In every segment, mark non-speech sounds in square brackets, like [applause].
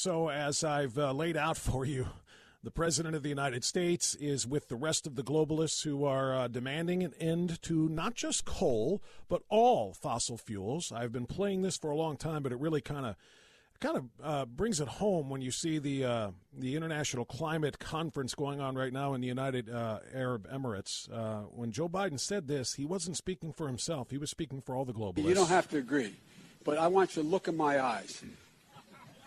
So, as I've uh, laid out for you, the President of the United States is with the rest of the globalists who are uh, demanding an end to not just coal, but all fossil fuels. I've been playing this for a long time, but it really kind of kind of uh, brings it home when you see the uh, the international climate conference going on right now in the United uh, Arab Emirates. Uh, when Joe Biden said this, he wasn't speaking for himself; he was speaking for all the globalists. You don't have to agree, but I want you to look in my eyes.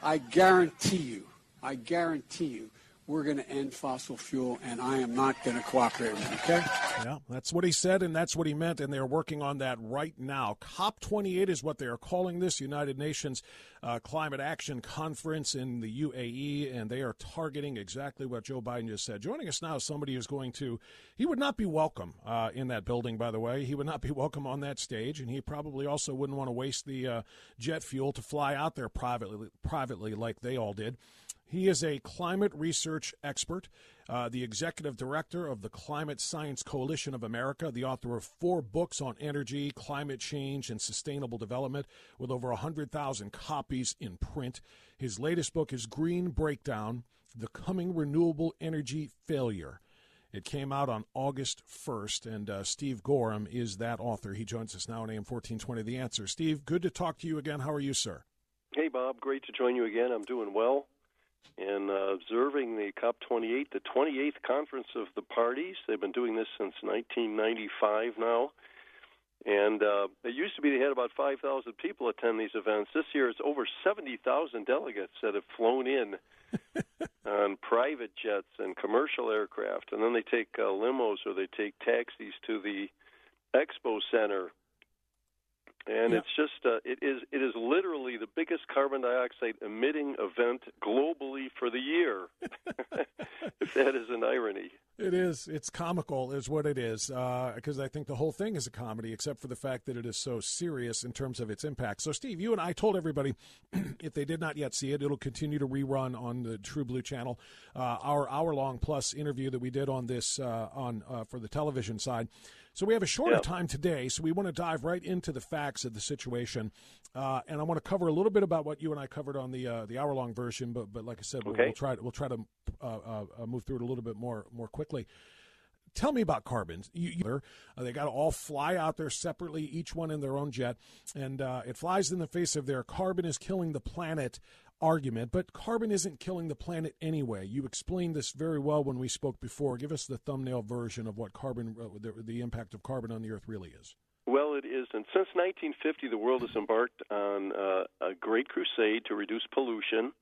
I guarantee you, I guarantee you, we're going to end fossil fuel, and I am not going to cooperate with you, okay? Yeah, that's what he said, and that's what he meant, and they're working on that right now. COP28 is what they are calling this United Nations uh, Climate Action Conference in the UAE, and they are targeting exactly what Joe Biden just said. Joining us now is somebody who's going to, he would not be welcome uh, in that building, by the way. He would not be [laughs] welcome on that stage, and he probably also wouldn't want to waste the uh, jet fuel to fly out there privately, privately like they all did. He is a climate research expert, uh, the executive director of the Climate Science Coalition of America, the author of four books on energy, climate change, and sustainable development, with over 100,000 copies in print. His latest book is Green Breakdown The Coming Renewable Energy Failure. It came out on August 1st, and uh, Steve Goreham is that author. He joins us now on AM 1420 The Answer. Steve, good to talk to you again. How are you, sir? Hey, Bob. Great to join you again. I'm doing well and uh, observing the COP28, the 28th conference of the parties. They've been doing this since 1995 now. And uh, it used to be they had about 5,000 people attend these events. This year it's over 70,000 delegates that have flown in [laughs] on private jets and commercial aircraft. And then they take uh, limos or they take taxis to the expo center and it's just uh, it is it is literally the biggest carbon dioxide emitting event globally for the year. if [laughs] that is an irony. It is. It's comical, is what it is, because uh, I think the whole thing is a comedy, except for the fact that it is so serious in terms of its impact. So, Steve, you and I told everybody, [clears throat] if they did not yet see it, it'll continue to rerun on the True Blue channel. Uh, our hour-long plus interview that we did on this uh, on uh, for the television side. So we have a shorter time today, so we want to dive right into the facts of the situation, uh, and I want to cover a little bit about what you and I covered on the uh, the hour long version. But but like I said, okay. we'll, we'll, try we'll try to uh, uh, uh, move through it a little bit more more quickly. Tell me about carbons. You, you, uh, they got to all fly out there separately, each one in their own jet, and it flies in the face of their carbon is killing the planet argument, but carbon isn't killing the planet anyway. You explained this very well when we spoke before. Give us the thumbnail version of what carbon, uh, the, the impact of carbon on the Earth really is. Well, it is. And since 1950, the world has embarked on uh, a great crusade to reduce pollution,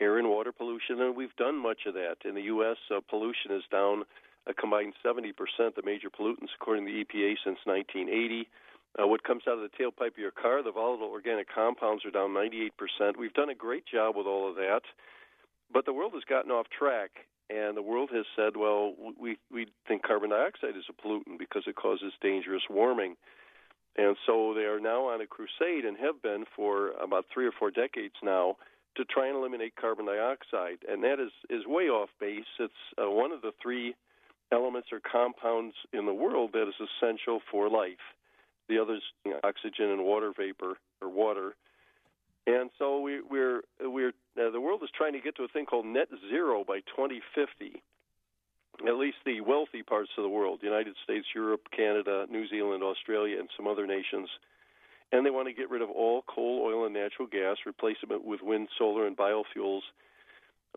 air and water pollution, and we've done much of that. In the U.S., uh, pollution is down a combined 70%, the major pollutants, according to the EPA, since 1980. Uh, what comes out of the tailpipe of your car, the volatile organic compounds are down 98%. We've done a great job with all of that, but the world has gotten off track, and the world has said, well, we we think carbon dioxide is a pollutant because it causes dangerous warming. And so they are now on a crusade and have been for about three or four decades now to try and eliminate carbon dioxide, and that is is way off base. It's uh, one of the three elements or compounds in the world that is essential for life the others you know, oxygen and water vapor or water. And so we, we're we're uh, the world is trying to get to a thing called net zero by 2050. At least the wealthy parts of the world, United States, Europe, Canada, New Zealand, Australia, and some other nations. And they want to get rid of all coal, oil, and natural gas, replace it with wind, solar, and biofuels.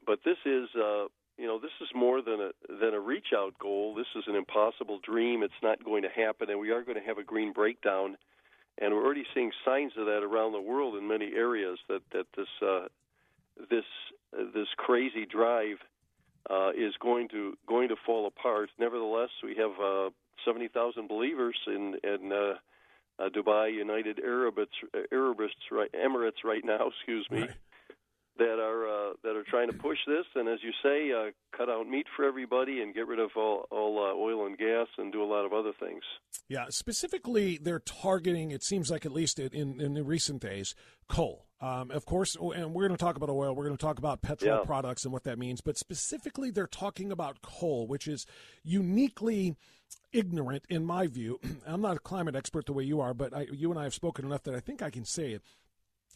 But this is uh, you know this is more than a than a reach out goal. This is an impossible dream. It's not going to happen. And we are going to have a green breakdown. And we're already seeing signs of that around the world in many areas that that this uh, this uh, this crazy drive uh, is going to going to fall apart. Nevertheless we have uh, 70,000 believers in in uh, uh, Dubai United Arab Emirates right, Emirates right now [laughs] excuse me right. That are that are trying to push this, and as you say, uh, cut out meat for everybody and get rid of all, all uh, oil and gas and do a lot of other things. Yeah, specifically, they're targeting. It seems like at least in in the recent days, coal. Um, of course, and we're going to talk about oil. We're going to talk about petrol Yeah. products and what that means. But specifically, they're talking about coal, which is uniquely ignorant in my view. [clears throat] I'm not a climate expert the way you are, but I, you and I have spoken enough that I think I can say it.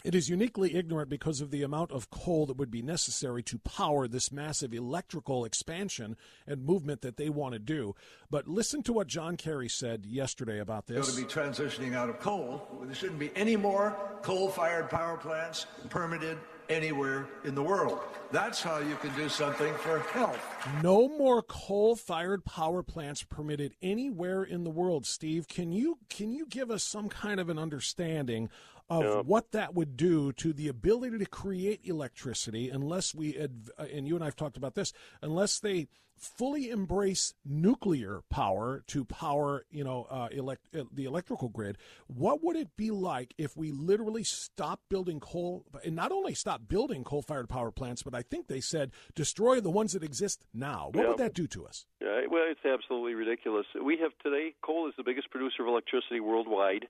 It is uniquely ignorant because of the amount of coal that would be necessary to power this massive electrical expansion and movement that they want to do. But listen to what John Kerry said yesterday about this. We're going to be transitioning out of coal. There shouldn't be any more coal-fired power plants permitted anywhere in the world. That's how you can do something for health. No more coal-fired power plants permitted anywhere in the world. Steve, can you can you give us some kind of an understanding of what that would do to the ability to create electricity unless we uh, and you and I've talked about this unless they fully embrace nuclear power to power you know uh, elect- uh, the electrical grid what would it be like if we literally stopped building coal and not only stop building coal-fired power plants but I think they said destroy the ones that exist now what would that do to us Yeah, well, it's absolutely ridiculous. We have today, coal is the biggest producer of electricity worldwide.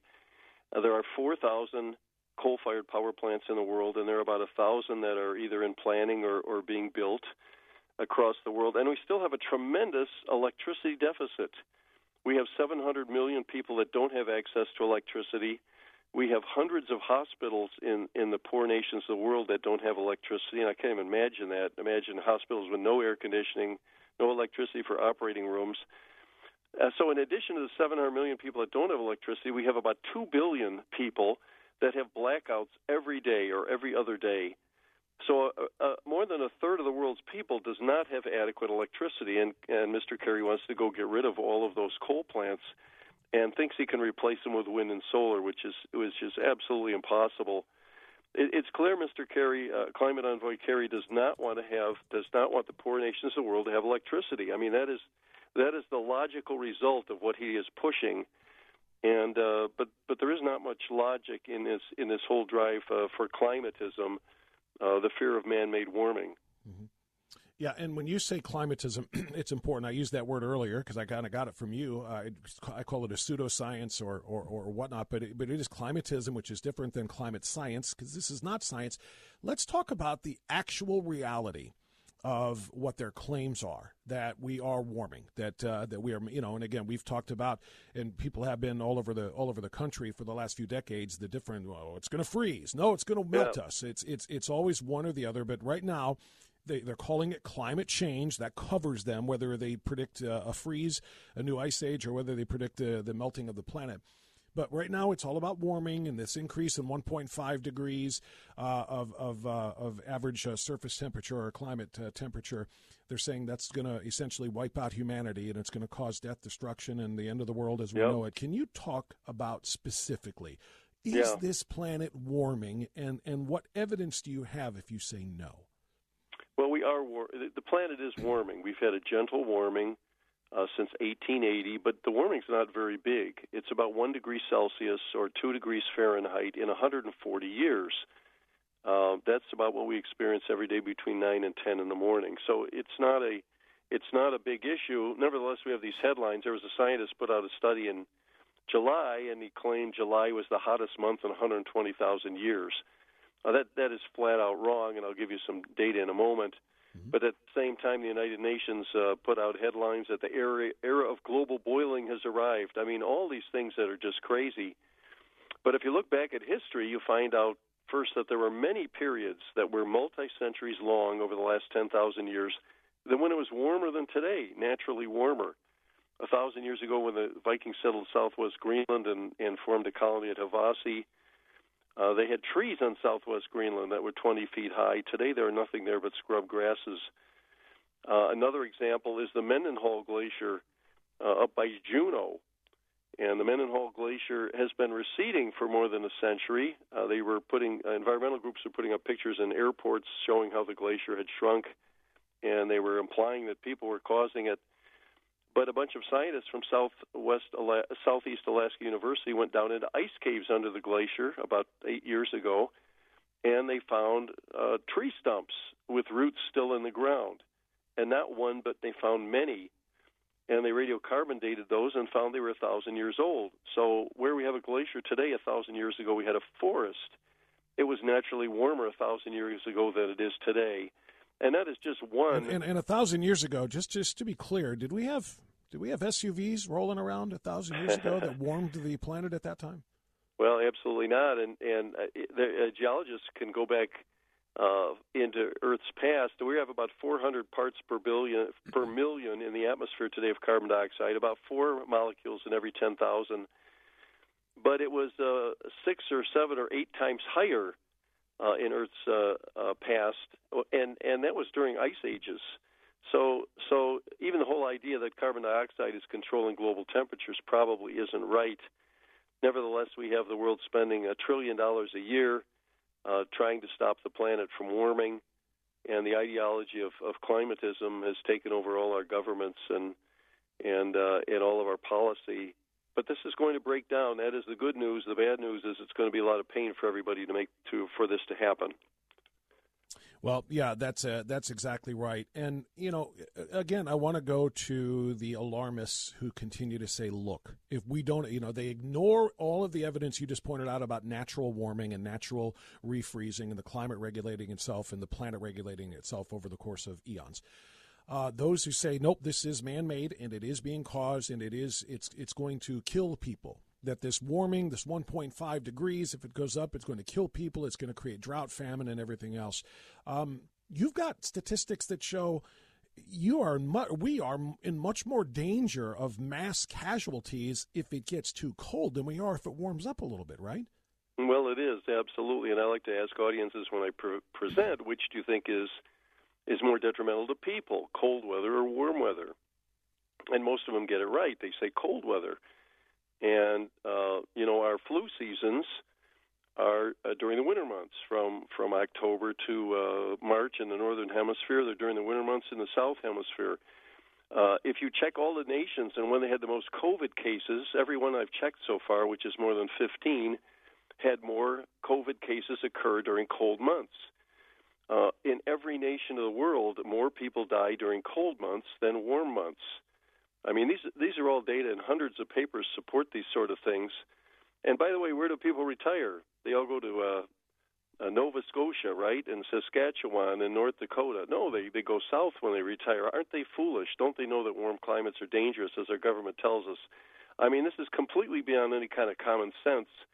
Uh, there are 4,000 coal fired power plants in the world, and there are about 1,000 that are either in planning or, or being built across the world. And we still have a tremendous electricity deficit. We have 700 million people that don't have access to electricity. We have hundreds of hospitals in, in the poor nations of the world that don't have electricity, and I can't even imagine that. Imagine hospitals with no air conditioning, no electricity for operating rooms. Uh, so, in addition to the 700 million people that don't have electricity, we have about 2 billion people that have blackouts every day or every other day. So, uh, uh, more than a third of the world's people does not have adequate electricity, and, and Mr. Kerry wants to go get rid of all of those coal plants and thinks he can replace them with wind and solar, which is which is absolutely impossible. It, it's clear, Mr. Kerry, uh, climate envoy Kerry does not want to have does not want the poor nations of the world to have electricity. I mean, that is that is the logical result of what he is pushing. And uh, but but there is not much logic in this in this whole drive uh, for climatism, uh, the fear of man-made warming. Yeah, and when you say climatism, [clears throat] it's important. I used that word earlier because I kind of got it from you. Uh, I call it a pseudoscience or, or, or whatnot, but it, but it is climatism, which is different than climate science because this is not science. Let's talk about the actual reality of what their claims are that we are warming that uh, that we are you know and again we've talked about and people have been all over the all over the country for the last few decades the different oh it's going to freeze no it's going to melt Yeah. us it's it's it's always one or the other but right now they, they're calling it climate change. That covers them, whether they predict uh, a freeze, a new ice age, or whether they predict uh, the melting of the planet. But right now, it's all about warming and this increase in 1.5 degrees uh, of of, uh, of average uh, surface temperature or climate uh, temperature. They're saying that's going to essentially wipe out humanity and it's going to cause death, destruction, and the end of the world as we Yep. know it. Can you talk about specifically? Is Yeah. this planet warming, and and what evidence do you have if you say no? Well, we are war- the planet is warming. We've had a gentle warming uh, since 1880, but the warming's not very big. It's about one degree Celsius or two degrees Fahrenheit in 140 years. Uh, that's about what we experience every day between nine and ten in the morning. So it's not a it's not a big issue. Nevertheless, we have these headlines. There was a scientist put out a study in July, and he claimed July was the hottest month in 120,000 years. Uh, that that is flat out wrong, and I'll give you some data in a moment. But at the same time, the United Nations uh, put out headlines that the era, era of global boiling has arrived. I mean, all these things that are just crazy. But if you look back at history, you find out first that there were many periods that were multi centuries long over the last 10,000 years than when it was warmer than today, naturally warmer. A thousand years ago, when the Vikings settled southwest Greenland and, and formed a colony at Havasi, uh, they had trees on southwest Greenland that were 20 feet high. Today, there are nothing there but scrub grasses. Uh, another example is the Mendenhall Glacier uh, up by Juneau. And the Mendenhall Glacier has been receding for more than a century. Uh, they were putting uh, environmental groups were putting up pictures in airports showing how the glacier had shrunk, and they were implying that people were causing it. But a bunch of scientists from Southwest Ala- Southeast Alaska University went down into ice caves under the glacier about eight years ago, and they found uh, tree stumps with roots still in the ground. And not one, but they found many. And they radiocarbon dated those and found they were a thousand years old. So where we have a glacier today, a thousand years ago, we had a forest. It was naturally warmer a thousand years ago than it is today. And that is just one. And, and, and a thousand years ago, just just to be clear, did we have did we have SUVs rolling around a thousand years ago that [laughs] warmed the planet at that time? Well, absolutely not. And and uh, the uh, geologists can go back uh, into Earth's past. We have about 400 parts per billion per million in the atmosphere today of carbon dioxide, about four molecules in every 10,000. But it was uh, six or seven or eight times higher uh, in Earth's uh, uh, past, and and that was during ice ages. So, so even the whole idea that carbon dioxide is controlling global temperatures probably isn't right. Nevertheless, we have the world spending a trillion dollars a year uh, trying to stop the planet from warming, and the ideology of, of climatism has taken over all our governments and and uh, and all of our policy. But this is going to break down. That is the good news. The bad news is it's going to be a lot of pain for everybody to make to for this to happen. Well, yeah, that's uh, that's exactly right. And you know, again, I want to go to the alarmists who continue to say, "Look, if we don't, you know, they ignore all of the evidence you just pointed out about natural warming and natural refreezing and the climate regulating itself and the planet regulating itself over the course of eons." Uh, those who say, "Nope, this is man-made and it is being caused and it is it's it's going to kill people." that this warming, this 1.5 degrees, if it goes up, it's going to kill people, it's going to create drought, famine, and everything else. Um, you've got statistics that show you are mu- we are in much more danger of mass casualties if it gets too cold than we are if it warms up a little bit, right? Well, it is absolutely, and I like to ask audiences when I pre- present, which do you think is is more detrimental to people, cold weather or warm weather? And most of them get it right. They say cold weather. And uh, you know, our flu seasons are uh, during the winter months, from from October to uh, March in the northern hemisphere. They're during the winter months in the south hemisphere. Uh, if you check all the nations and when they had the most COVID cases, every one I've checked so far, which is more than 15, had more COVID cases occur during cold months. Uh, in every nation of the world, more people die during cold months than warm months. I mean, these these are all data, and hundreds of papers support these sort of things. And by the way, where do people retire? They all go to uh, uh, Nova Scotia, right, and Saskatchewan and North Dakota. No, they they go south when they retire. Aren't they foolish? Don't they know that warm climates are dangerous, as our government tells us? I mean, this is completely beyond any kind of common sense. Uh,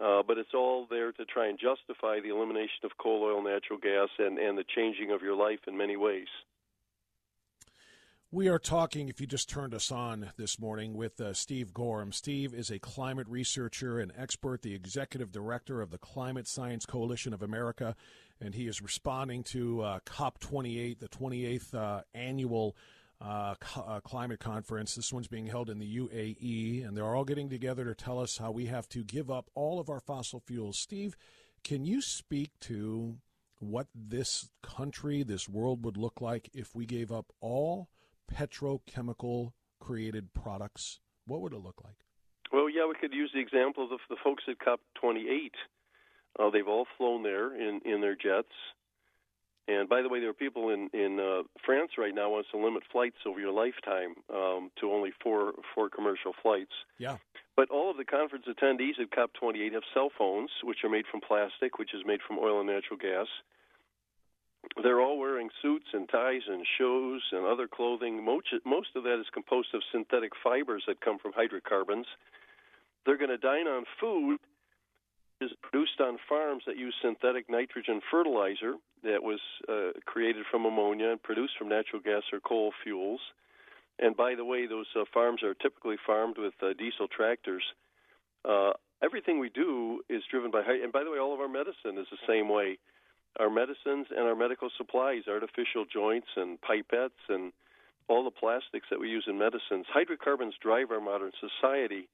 but it's all there to try and justify the elimination of coal, oil, natural gas, and, and the changing of your life in many ways. We are talking, if you just turned us on this morning, with uh, Steve Goreham. Steve is a climate researcher and expert, the executive director of the Climate Science Coalition of America, and he is responding to uh, COP28, the 28th uh, annual uh, uh, climate conference. This one's being held in the UAE, and they're all getting together to tell us how we have to give up all of our fossil fuels. Steve, can you speak to what this country, this world would look like if we gave up all? petrochemical created products, what would it look like? Well, yeah, we could use the example of the, the folks at COP28. Uh, they've all flown there in, in their jets. And by the way, there are people in in uh, France right now wants to limit flights over your lifetime um, to only four four commercial flights. Yeah. But all of the conference attendees at COP28 have cell phones, which are made from plastic, which is made from oil and natural gas they're all wearing suits and ties and shoes and other clothing. Most, most of that is composed of synthetic fibers that come from hydrocarbons. They're going to dine on food is produced on farms that use synthetic nitrogen fertilizer that was uh, created from ammonia and produced from natural gas or coal fuels. And by the way, those uh, farms are typically farmed with uh, diesel tractors. Uh, everything we do is driven by, and by the way, all of our medicine is the same way our medicines and our medical supplies, artificial joints and pipettes and all the plastics that we use in medicines. Hydrocarbons drive our modern society,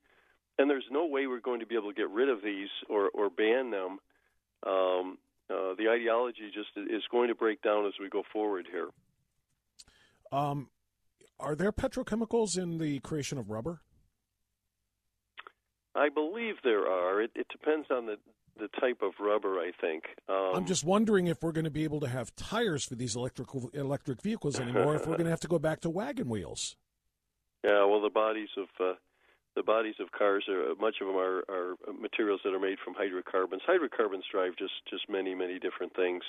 and there's no way we're going to be able to get rid of these or, or ban them. Um, uh, the ideology just is going to break down as we go forward here. Um, are there petrochemicals in the creation of rubber? I believe there are. It, it depends on the the type of rubber. I think. Um, I'm just wondering if we're going to be able to have tires for these electrical electric vehicles anymore. if we're [laughs] going to have to go back to wagon wheels. Yeah, well, the bodies of uh, the bodies of cars are much of them are, are materials that are made from hydrocarbons. Hydrocarbons drive just just many many different things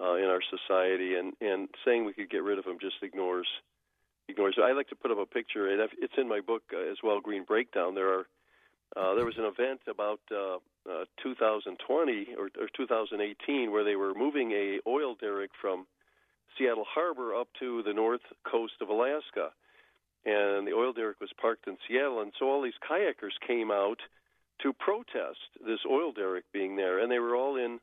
uh, in our society, and and saying we could get rid of them just ignores ignores. I like to put up a picture, and it's in my book uh, as well. Green Breakdown. There are uh, there was an event about uh, uh, 2020 or, or 2018 where they were moving a oil derrick from Seattle Harbor up to the north coast of Alaska and the oil derrick was parked in Seattle, and so all these kayakers came out to protest this oil derrick being there, and they were all in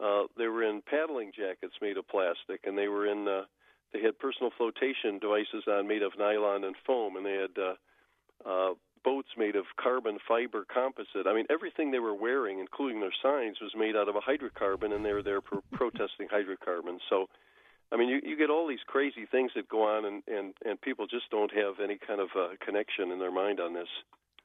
uh, they were in paddling jackets made of plastic, and they were in uh, they had personal flotation devices on made of nylon and foam, and they had uh, uh, boats made of carbon fiber composite. I mean, everything they were wearing, including their signs, was made out of a hydrocarbon, and they were there pro- [laughs] protesting hydrocarbons. So I mean, you, you get all these crazy things that go on, and, and, and people just don't have any kind of uh, connection in their mind on this.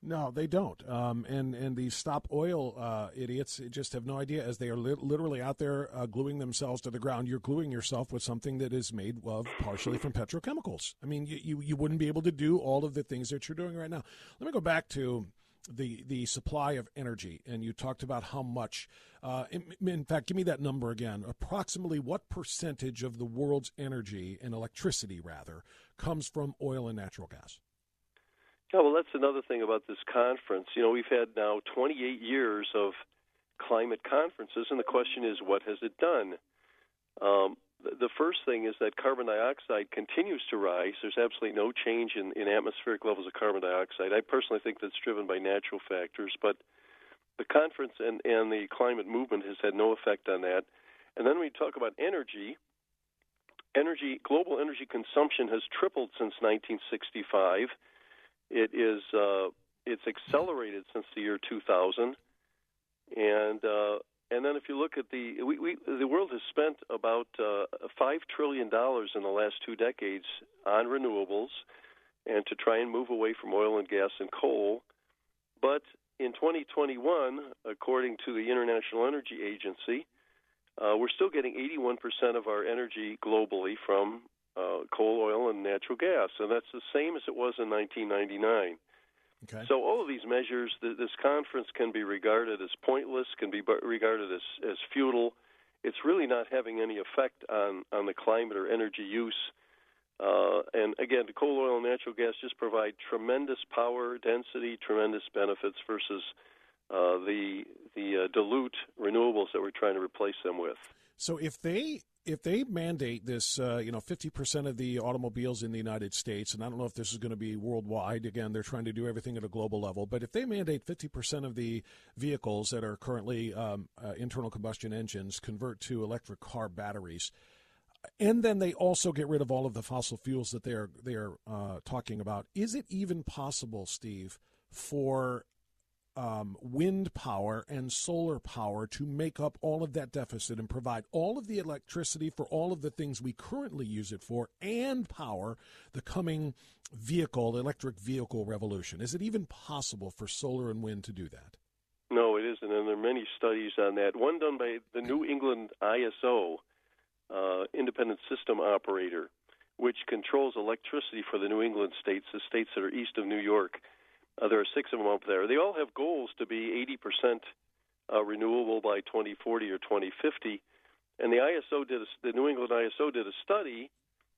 No, they don't. Um, and and these stop oil uh, idiots just have no idea as they are li- literally out there uh, gluing themselves to the ground. You're gluing yourself with something that is made of partially from petrochemicals. I mean, you, you, you wouldn't be able to do all of the things that you're doing right now. Let me go back to the the supply of energy, and you talked about how much. Uh, in, in, fact, give me that number again. Approximately what percentage of the world's energy and electricity, rather, comes from oil and natural gas? Yeah, well, that's another thing about this conference. You know, we've had now 28 years of climate conferences, and the question is, what has it done? Um, the first thing is that carbon dioxide continues to rise. There's absolutely no change in, in atmospheric levels of carbon dioxide. I personally think that's driven by natural factors, but the conference and, and the climate movement has had no effect on that. And then we talk about energy, energy global energy consumption has tripled since 1965. It is uh, it's accelerated since the year 2000, and uh, and then if you look at the we, we the world has spent about uh, five trillion dollars in the last two decades on renewables and to try and move away from oil and gas and coal. But in 2021, according to the International Energy Agency, uh, we're still getting 81% of our energy globally from uh, coal, oil, and natural gas, and that's the same as it was in 1999. Okay. So all of these measures, this conference can be regarded as pointless, can be regarded as, as futile. It's really not having any effect on, on the climate or energy use. Uh, and again, the coal, oil, and natural gas just provide tremendous power density, tremendous benefits versus uh, the the uh, dilute renewables that we're trying to replace them with. So if they if they mandate this, uh, you know, 50% of the automobiles in the United States, and I don't know if this is going to be worldwide, again, they're trying to do everything at a global level, but if they mandate 50% of the vehicles that are currently um, uh, internal combustion engines convert to electric car batteries, and then they also get rid of all of the fossil fuels that they're they're uh, talking about, is it even possible, Steve, for um, wind power and solar power to make up all of that deficit and provide all of the electricity for all of the things we currently use it for and power the coming vehicle, electric vehicle revolution? Is it even possible for solar and wind to do that? No, it isn't, and there are many studies on that. One done by the New England ISO, uh, Independent System Operator, which controls electricity for the New England states, the states that are east of New York uh, there are six of them up there. They all have goals to be 80% uh, renewable by 2040 or 2050. And the ISO did a, the New England ISO did a study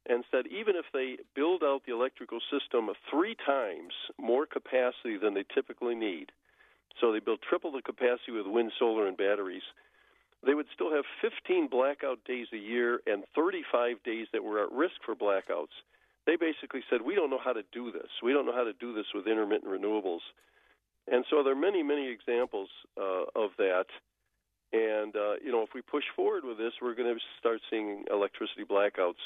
and said even if they build out the electrical system three times more capacity than they typically need, so they build triple the capacity with wind, solar, and batteries, they would still have 15 blackout days a year and 35 days that were at risk for blackouts they basically said, we don't know how to do this. We don't know how to do this with intermittent renewables. And so there are many, many examples uh, of that. And, uh, you know, if we push forward with this, we're going to start seeing electricity blackouts.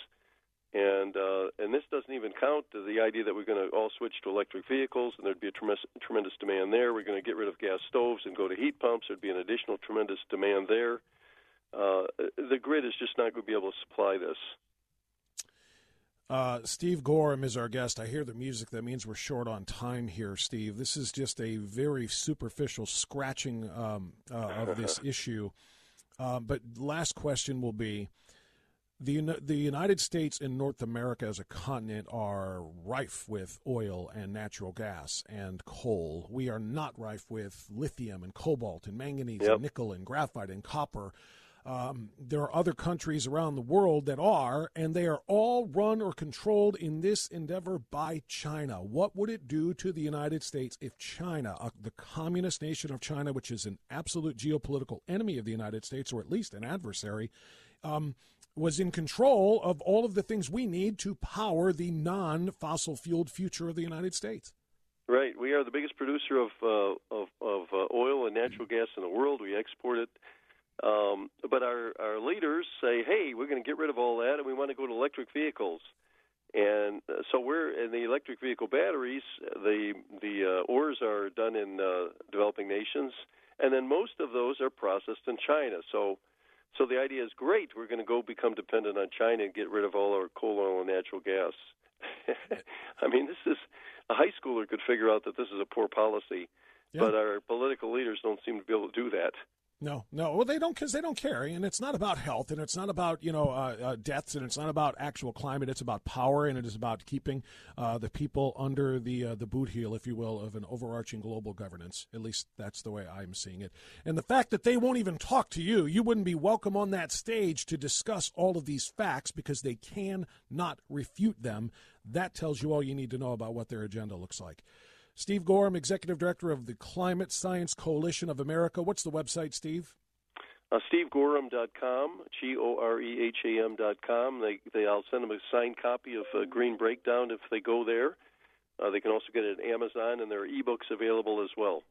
And uh, and this doesn't even count the idea that we're going to all switch to electric vehicles, and there'd be a tremendous, tremendous demand there. We're going to get rid of gas stoves and go to heat pumps. There'd be an additional tremendous demand there. Uh, the grid is just not going to be able to supply this. Uh, Steve Goreham is our guest. I hear the music. That means we're short on time here, Steve. This is just a very superficial scratching um, uh, of this [laughs] issue. Uh, but last question will be the the United States and North America as a continent are rife with oil and natural gas and coal. We are not rife with lithium and cobalt and manganese Yep. and nickel and graphite and copper. Um, there are other countries around the world that are, and they are all run or controlled in this endeavor by China. What would it do to the United States if China, uh, the communist nation of China, which is an absolute geopolitical enemy of the United States, or at least an adversary, um, was in control of all of the things we need to power the non fossil fueled future of the United States? Right. We are the biggest producer of uh, of, of uh, oil and natural gas in the world. We export it. Um, but our, our leaders say, hey, we're going to get rid of all that and we want to go to electric vehicles. And uh, so we're in the electric vehicle batteries. The the uh, ores are done in uh, developing nations, and then most of those are processed in China. So, so the idea is great. We're going to go become dependent on China and get rid of all our coal, oil, and natural gas. [laughs] I mean, this is a high schooler could figure out that this is a poor policy, Yeah. but our political leaders don't seem to be able to do that. No, no. Well, they don't because they don't care, and it's not about health, and it's not about you know uh, uh, deaths, and it's not about actual climate. It's about power, and it is about keeping uh, the people under the uh, the boot heel, if you will, of an overarching global governance. At least that's the way I'm seeing it. And the fact that they won't even talk to you, you wouldn't be welcome on that stage to discuss all of these facts because they cannot refute them. That tells you all you need to know about what their agenda looks like. Steve Goreham, Executive Director of the Climate Science Coalition of America. What's the website, Steve? Uh, SteveGoreham.com, G O R E H A M.com. They, they, I'll send them a signed copy of uh, Green Breakdown if they go there. Uh, they can also get it at Amazon, and there are ebooks available as well.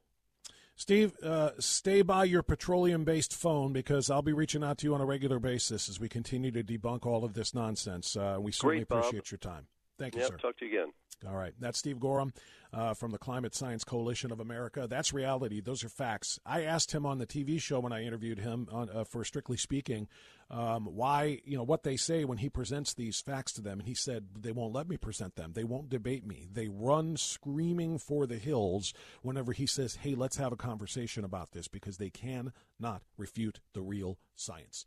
Steve, uh, stay by your petroleum based phone because I'll be reaching out to you on a regular basis as we continue to debunk all of this nonsense. Uh, we certainly Great, Bob. appreciate your time. Thank you, Yep, sir. talk to you again. All right. That's Steve Goreham uh, from the Climate Science Coalition of America. That's reality. Those are facts. I asked him on the TV show when I interviewed him on, uh, for Strictly Speaking um, why, you know, what they say when he presents these facts to them. And he said, they won't let me present them. They won't debate me. They run screaming for the hills whenever he says, hey, let's have a conversation about this because they cannot refute the real science.